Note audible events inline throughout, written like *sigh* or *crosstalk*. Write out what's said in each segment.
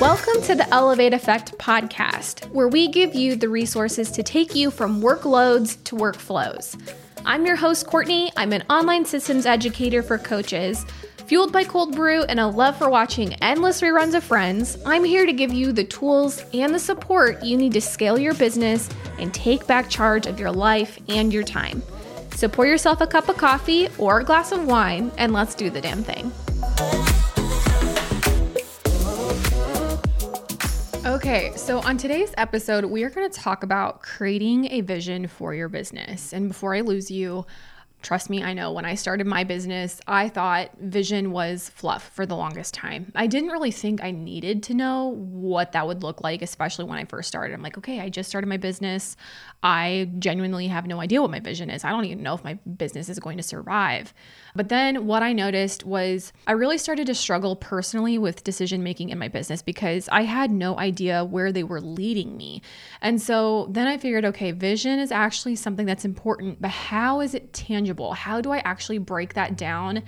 Welcome to the Elevate Effect podcast, where we give you the resources to take you from workloads to workflows. I'm your host, Courtney. I'm an online systems educator for coaches. Fueled by cold brew and a love for watching endless reruns of Friends, I'm here to give you the tools and the support you need to scale your business and take back charge of your life and your time. So pour yourself a cup of coffee or a glass of wine and let's do the damn thing. Okay, so on today's episode, we are going to talk about creating a vision for your business. And before I lose you, Trust me, I know when I started my business, I thought vision was fluff for the longest time. I didn't really think I needed to know what that would look like, especially when I first started. I'm like, okay, I just started my business. I genuinely have no idea what my vision is. I don't even know if my business is going to survive. But then what I noticed was I really started to struggle personally with decision making in my business because I had no idea where they were leading me. And so then I figured, okay, vision is actually something that's important, but how is it tangible? How do I actually break that down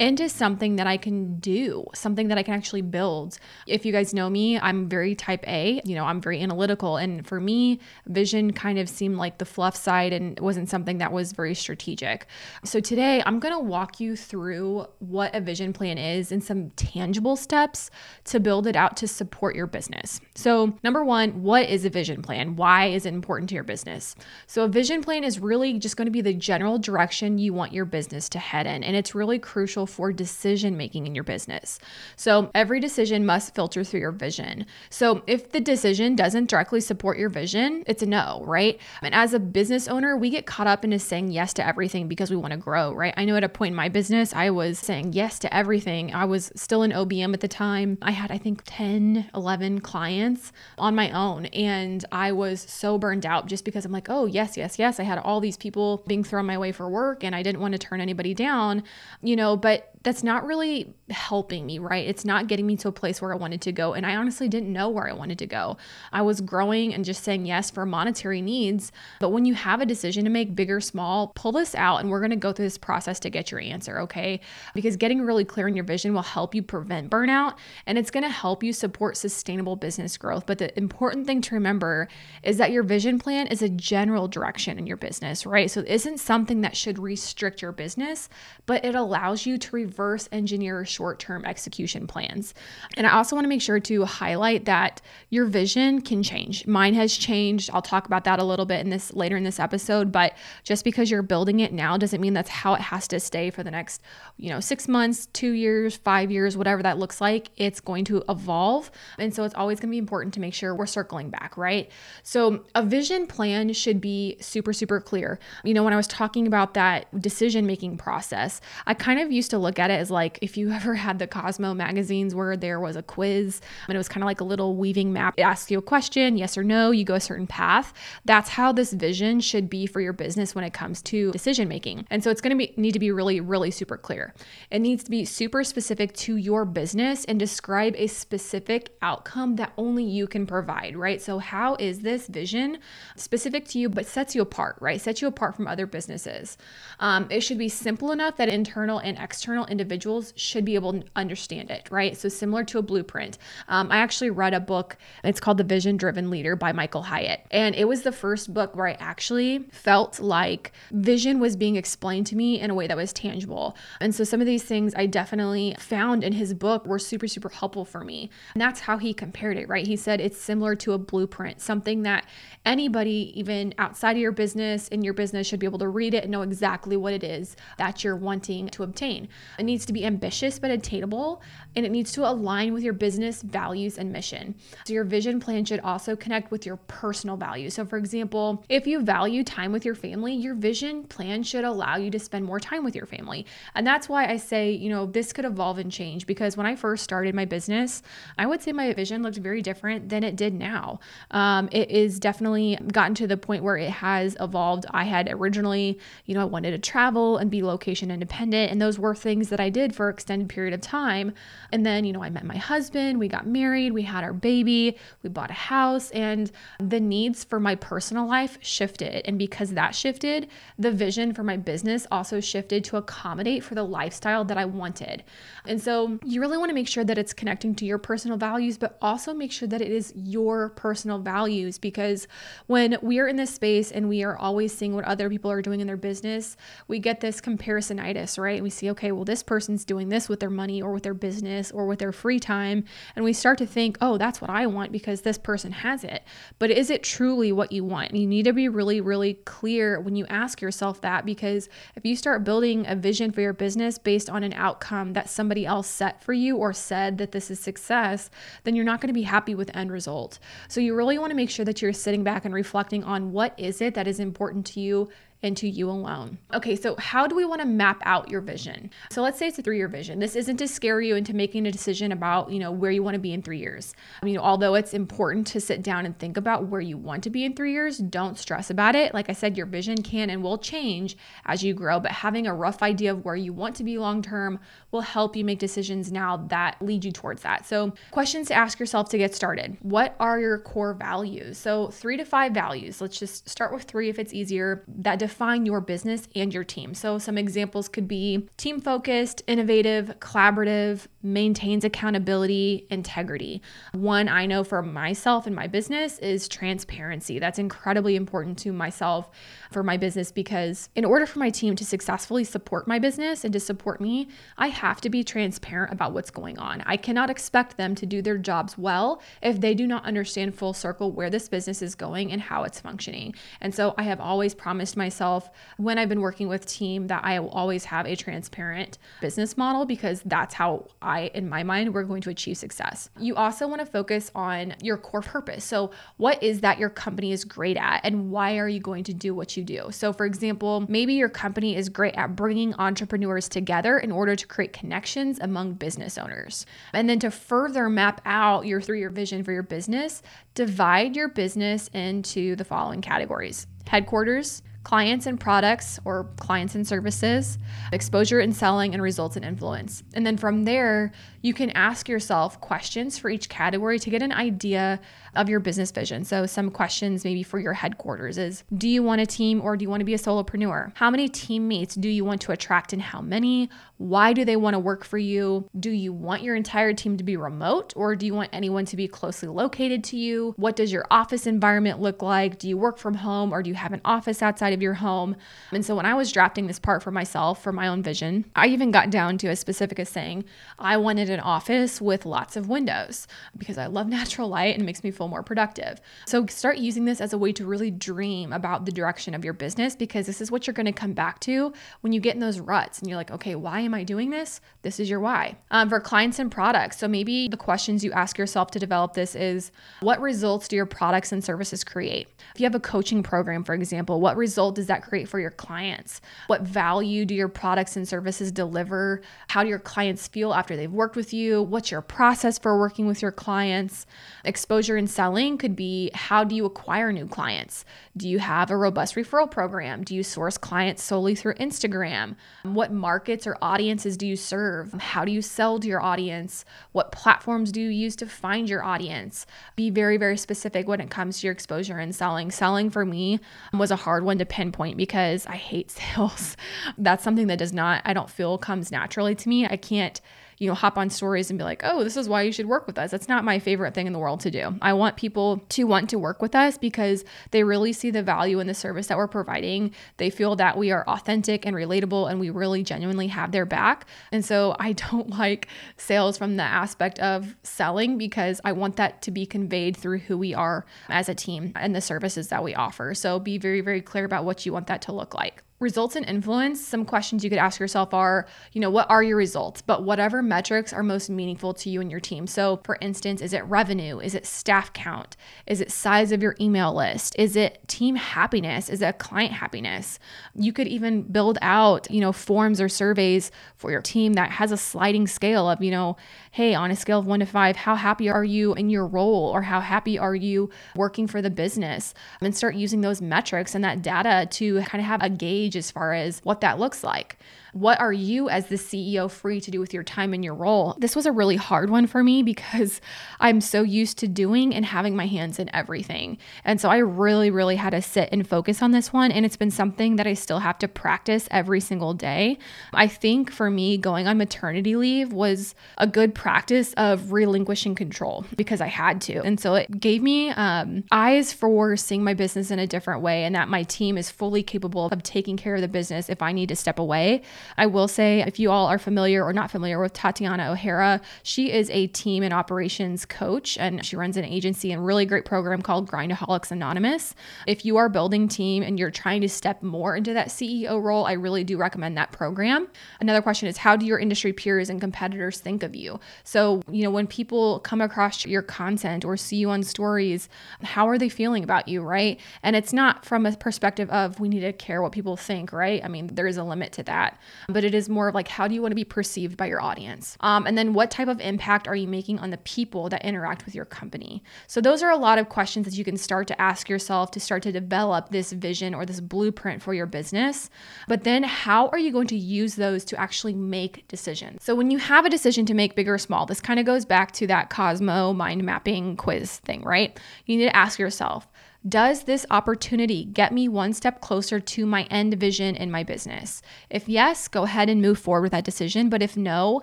into something that I can do, something that I can actually build. If you guys know me, I'm very type A, you know, I'm very analytical. And for me, vision kind of seemed like the fluff side and wasn't something that was very strategic. So today I'm going to walk you through what a vision plan is and some tangible steps to build it out to support your business. So, number one, what is a vision plan? Why is it important to your business? So, a vision plan is really just going to be the general direction you want your business to head in. And it's really crucial for decision making in your business. So every decision must filter through your vision. So if the decision doesn't directly support your vision, it's a no, right? And as a business owner, we get caught up into saying yes to everything because we want to grow, right? I know at a point in my business, I was saying yes to everything. I was still in OBM at the time. I had, I think, 10, 11 clients on my own. And I was so burned out just because I'm like, oh, yes, yes, yes. I had all these people being thrown my way for work and I didn't want to turn anybody down, you know, but but that's not really helping me, right? It's not getting me to a place where I wanted to go. And I honestly didn't know where I wanted to go. I was growing and just saying yes for monetary needs. But when you have a decision to make, big or small, pull this out and we're going to go through this process to get your answer, okay? Because getting really clear in your vision will help you prevent burnout and it's going to help you support sustainable business growth. But the important thing to remember is that your vision plan is a general direction in your business, right? So it isn't something that should restrict your business, but it allows you to reverse engineer short term execution plans. And I also want to make sure to highlight that your vision can change. Mine has changed. I'll talk about that a little bit in this later in this episode, but just because you're building it now doesn't mean that's how it has to stay for the next, you know, 6 months, 2 years, 5 years, whatever that looks like. It's going to evolve. And so it's always going to be important to make sure we're circling back, right? So a vision plan should be super super clear. You know, when I was talking about that decision making process, I kind of used to look at it as like if you *laughs* ever had the Cosmo magazines where there was a quiz and it was kind of like a little weaving map. It asks you a question, yes or no, you go a certain path. That's how this vision should be for your business when it comes to decision making. And so it's going to need to be really really super clear. It needs to be super specific to your business and describe a specific outcome that only you can provide, right? So how is this vision specific to you but sets you apart, right? Sets you apart from other businesses. Um, it should be simple enough that internal and external individuals should be able to understand it, right? So, similar to a blueprint. Um, I actually read a book, it's called The Vision Driven Leader by Michael Hyatt. And it was the first book where I actually felt like vision was being explained to me in a way that was tangible. And so, some of these things I definitely found in his book were super, super helpful for me. And that's how he compared it, right? He said it's similar to a blueprint, something that anybody, even outside of your business, in your business, should be able to read it and know exactly what it is that you're wanting to obtain. It needs to be ambitious but attainable, and it needs to align with your business values and mission. So, your vision plan should also connect with your personal values. So, for example, if you value time with your family, your vision plan should allow you to spend more time with your family. And that's why I say, you know, this could evolve and change because when I first started my business, I would say my vision looked very different than it did now. Um, it is definitely gotten to the point where it has evolved. I had originally, you know, I wanted to travel and be location independent, and those were things that I did for an extended period of time. And then, you know, I met my husband, we got married, we had our baby, we bought a house, and the needs for my personal life shifted. And because that shifted, the vision for my business also shifted to accommodate for the lifestyle that I wanted. And so you really want to make sure that it's connecting to your personal values, but also make sure that it is your personal values because when we are in this space and we are always seeing what other people are doing in their business, we get this comparisonitis, right? We see, okay, well, this person's doing this with their money or with their business or with their free time. And we start to think, oh, that's what I want because this person has it. But is it truly what you want? And you need to be really, really clear when you ask yourself that because if you start building a vision for your business based on an outcome that somebody else set for you or said that this is success, then you're not going to be happy with end result. So you really want to make sure that you're sitting back and reflecting on what is it that is important to you and to you alone. Okay, so how do we want to map out your vision? So let's say it's a three-year vision. This isn't to scare you into making a decision about, you know, where you want to be in three years. I mean, although it's important to sit down and think about where you want to be in three years, don't stress about it. Like I said, your vision can and will change as you grow, but having a rough idea of where you want to be long term will help you make decisions now that lead you towards that. So, questions to ask yourself to get started. What are your core values? So, three to five values. Let's just start with three if it's easier. That define your business and your team. So, some examples could be team focused, innovative, collaborative, maintains accountability, integrity. One I know for myself and my business is transparency. That's incredibly important to myself for my business because in order for my team to successfully support my business and to support me, I have to be transparent about what's going on. I cannot expect them to do their jobs well if they do not understand full circle where this business is going and how it's functioning. And so I have always promised myself when I've been working with team that I will always have a transparent business model because that's how I in my mind we're going to achieve success. You also want to focus on your core purpose. So what is that your company is great at and why are you going to do what you you do. So, for example, maybe your company is great at bringing entrepreneurs together in order to create connections among business owners. And then to further map out your three year vision for your business, divide your business into the following categories headquarters, clients and products or clients and services, exposure and selling, and results and influence. And then from there, you can ask yourself questions for each category to get an idea of your business vision. So, some questions maybe for your headquarters is Do you want a team or do you want to be a solopreneur? How many teammates do you want to attract and how many? Why do they want to work for you? Do you want your entire team to be remote or do you want anyone to be closely located to you? What does your office environment look like? Do you work from home or do you have an office outside of your home? And so, when I was drafting this part for myself, for my own vision, I even got down to as specific as saying, I wanted an office with lots of windows because I love *laughs* natural light and it makes me feel more productive. So start using this as a way to really dream about the direction of your business because this is what you're going to come back to when you get in those ruts and you're like, okay, why am I doing this? This is your why. Um, for clients and products, so maybe the questions you ask yourself to develop this is what results do your products and services create? If you have a coaching program, for example, what result does that create for your clients? What value do your products and services deliver? How do your clients feel after they've worked with you? What's your process for working with your clients? Exposure and selling could be how do you acquire new clients? Do you have a robust referral program? Do you source clients solely through Instagram? What markets or audiences do you serve? How do you sell to your audience? What platforms do you use to find your audience? Be very, very specific when it comes to your exposure and selling. Selling for me was a hard one to pinpoint because I hate *laughs* sales. That's something that does not, I don't feel comes naturally to me. I can't you know, hop on stories and be like, oh, this is why you should work with us. That's not my favorite thing in the world to do. I want people to want to work with us because they really see the value in the service that we're providing. They feel that we are authentic and relatable and we really genuinely have their back. And so *laughs* I don't like sales from the aspect of selling because I want that to be conveyed through who we are as a team and the services that we offer. So be very, very clear about what you want that to look like results and influence, some questions you could ask yourself are, you know, what are your results? But whatever metrics are most meaningful to you and your team. So, for instance, is it revenue? Is it staff count? Is it size of your email list? Is it team happiness? Is it client happiness? You could even build out, you know, forms or surveys for your team that has a sliding scale of, you know, hey, on a scale of one to five, how happy are you in your role or how happy are you working for the business? And start using those metrics and that data to kind of have a gauge as far as what that looks like. What are you as the CEO free to do with your time and your role? This was a really hard one for me because *laughs* I'm so used to doing and having my hands in everything. And so I really, really had to sit and focus on this one. And it's been something that I still have to practice every single day. I think for me, going on maternity leave was a good practice of relinquishing control because I had to. And so it gave me um, eyes for seeing my business in a different way and that my team is fully capable of taking care of the business if I need to step away. I will say, if you all are familiar or not familiar with Tatiana O'Hara, she is a team and operations coach and she runs an agency and really great program called Grindaholics Anonymous. If you are building team and you're trying to step more into that CEO role, I really do recommend that program. Another question is how do your industry peers and competitors think of you? So, you know, when people come across your content or see you on stories, how are they feeling about you, right? And it's not from a perspective of we need to care what people think, right? I mean, there is a limit to that but it is more of like how do you want to be perceived by your audience? Um, and then what type of impact are you making on the people that interact with your company? So those are a lot of questions that you can start to ask yourself to start to develop this vision or this blueprint for your business. But then how are you going to use those to actually make decisions? So when you have a decision to make big or small, this kind of goes back to that Cosmo mind mapping quiz thing, right? You need to ask yourself, does this opportunity get me one step closer to my end vision in my business? If yes, go ahead and move forward with that decision. But if no,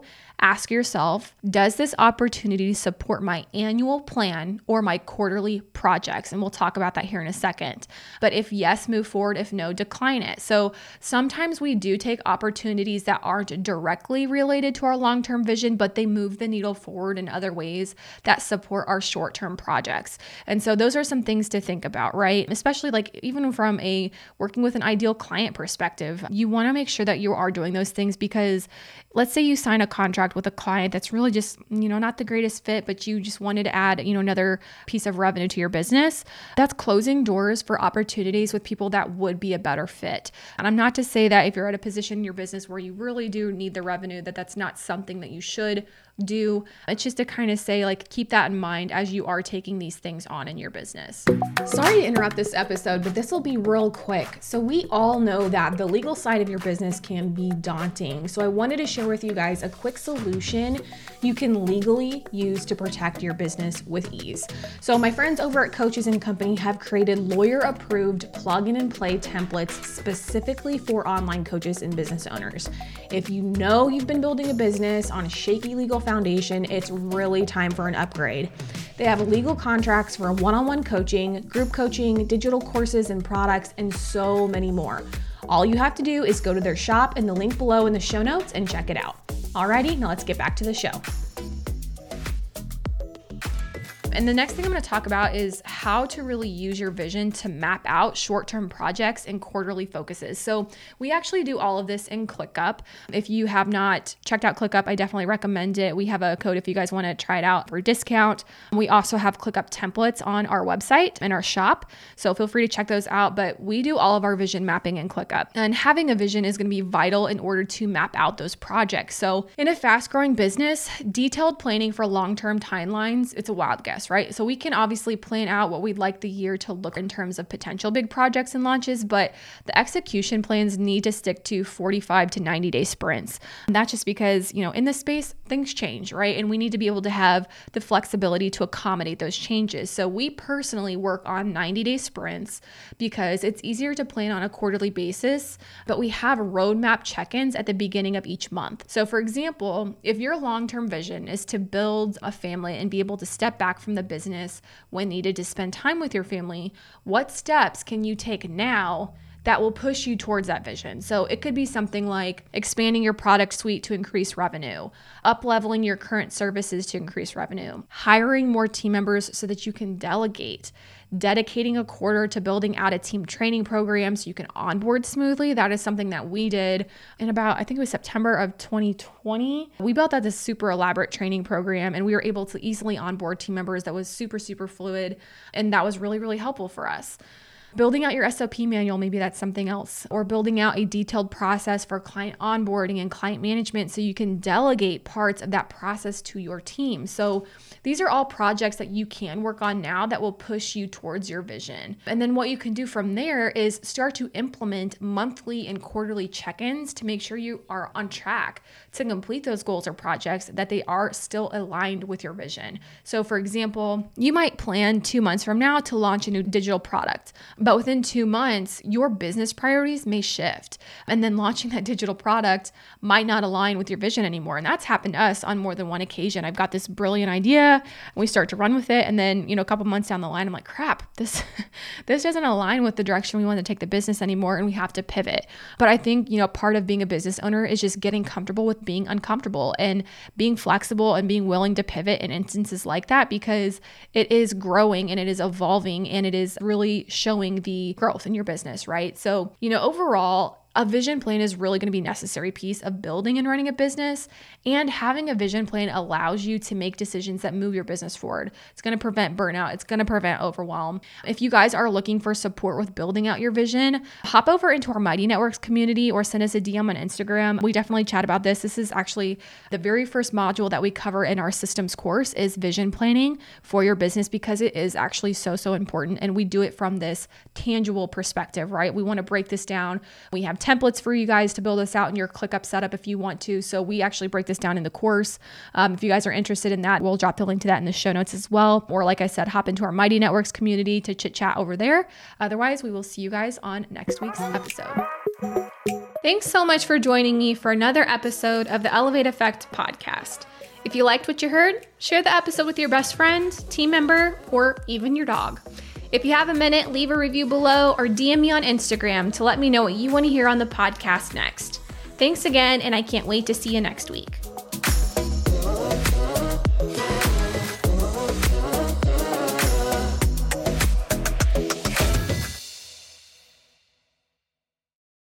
ask yourself Does this opportunity support my annual plan or my quarterly projects? And we'll talk about that here in a second. But if yes, move forward. If no, decline it. So sometimes we do take opportunities that aren't directly related to our long term vision, but they move the needle forward in other ways that support our short term projects. And so those are some things to think about, right? Especially like even from a working with an ideal client perspective, you want to make sure that you are doing those things because let's say you sign a contract contract with a client that's really just, you know, not the greatest fit, but you just wanted to add, you know, another piece of revenue to your business, that's closing doors for opportunities with people that would be a better fit. And I'm not to say that if you're at a position in your business where you really do need the revenue, that that's not something that you should do. It's just to kind of say, like, keep that in mind as you are taking these things on in your business. Sorry to interrupt this episode, but this will be real quick. So, we all know that the legal side of your business can be daunting. So, I wanted to share with you guys a quick solution you can legally use to protect your business with ease. So, my friends over at Coaches and Company have created lawyer approved plug in and play templates specifically for online coaches and business owners. If you know you've been building a business on a shaky legal foundation, it's really time for an upgrade. They have legal contracts for one on one coaching, group coaching, digital courses and products, and so many more. All you have to do is go to their shop in the link below in the show notes and check it out. Alrighty, now let's get back to the show. And the next thing I'm going to talk about is how to really use your vision to map out short term projects and quarterly focuses. So, we actually do all of this in ClickUp. If you have not checked out ClickUp, I definitely recommend it. We have a code if you guys want to try it out for discount. We also have ClickUp templates on our website and our shop. So, feel free to check those out. But we do all of our vision mapping in ClickUp. And having a vision is going to be vital in order to map out those projects. So, in a fast growing business, detailed planning for long term timelines, it's a wild guess right? So we can obviously plan out what we'd like the year to look in terms of potential big projects and launches, but the execution plans need to stick to 45 to 90 day sprints. And that's just because, you know, in this space, things change, right? And we need to be able to have the flexibility to accommodate those changes. So we personally work on 90 day sprints because it's easier to plan on a quarterly basis, but we have roadmap check ins at the beginning of each month. So, for example, if your long term vision is to build a family and be able to step back from the business when needed to spend time with your family, what steps can you take now? That will push you towards that vision. So it could be something like expanding your product suite to increase revenue, up leveling your current services to increase revenue, hiring more team members so that you can delegate, dedicating a quarter to building out a team training program so you can onboard smoothly. That is something that we did in about, I think it was September of 2020. We built out this super elaborate training program and we were able to easily onboard team members that was super, super fluid. And that was really, really helpful for us. Building out your SOP manual, maybe that's something else, or building out a detailed process for client onboarding and client management so you can delegate parts of that process to your team. So these are all projects that you can work on now that will push you towards your vision. And then what you can do from there is start to implement monthly and quarterly check ins to make sure you are on track to complete those goals or projects that they are still aligned with your vision. So, for example, you might plan two months from now to launch a new digital product, but within two months, your business priorities may shift. And then launching that digital product might not align with your vision anymore. And that's happened to us on more than one occasion. I've got this brilliant idea and we start to run with it. And then, you know, a couple months down the line, I'm like, crap, this *laughs* this doesn't align with the direction we want to take the business anymore. And we have to pivot. But I think, you know, part of being a business owner is just getting comfortable with being uncomfortable and being flexible and being willing to pivot in instances like that because it is growing and it is evolving and it is really showing the growth in your business, right? So, you know, overall, a vision plan is really going to be a necessary piece of building and running a business and having a vision plan allows you to make decisions that move your business forward. It's going to prevent burnout it's going to prevent overwhelm. If you guys are looking for support with building out your vision hop over into our mighty networks community or send us a dm on instagram. We definitely chat about this. This is actually the very first module that we cover in our systems course is vision planning for your business because it is actually so so important and we do it from this tangible perspective right? We want to break this down. We have templates for you guys to build this out in your ClickUp setup if you want to. So we actually break this down in the course. Um, if you guys are interested in that, we'll drop the link to that in the show notes as well. Or like I said, hop into our Mighty Networks community to chit chat over there. Otherwise, we will see you guys on next week's episode. Thanks so much for joining me for another episode of the Elevate Effect podcast. If you liked what you heard, share the episode with your best friend, team member, or even your dog. If you have a minute, leave a review below or DM me on Instagram to let me know what you want to hear on the podcast next. Thanks again, and I can't wait to see you next week.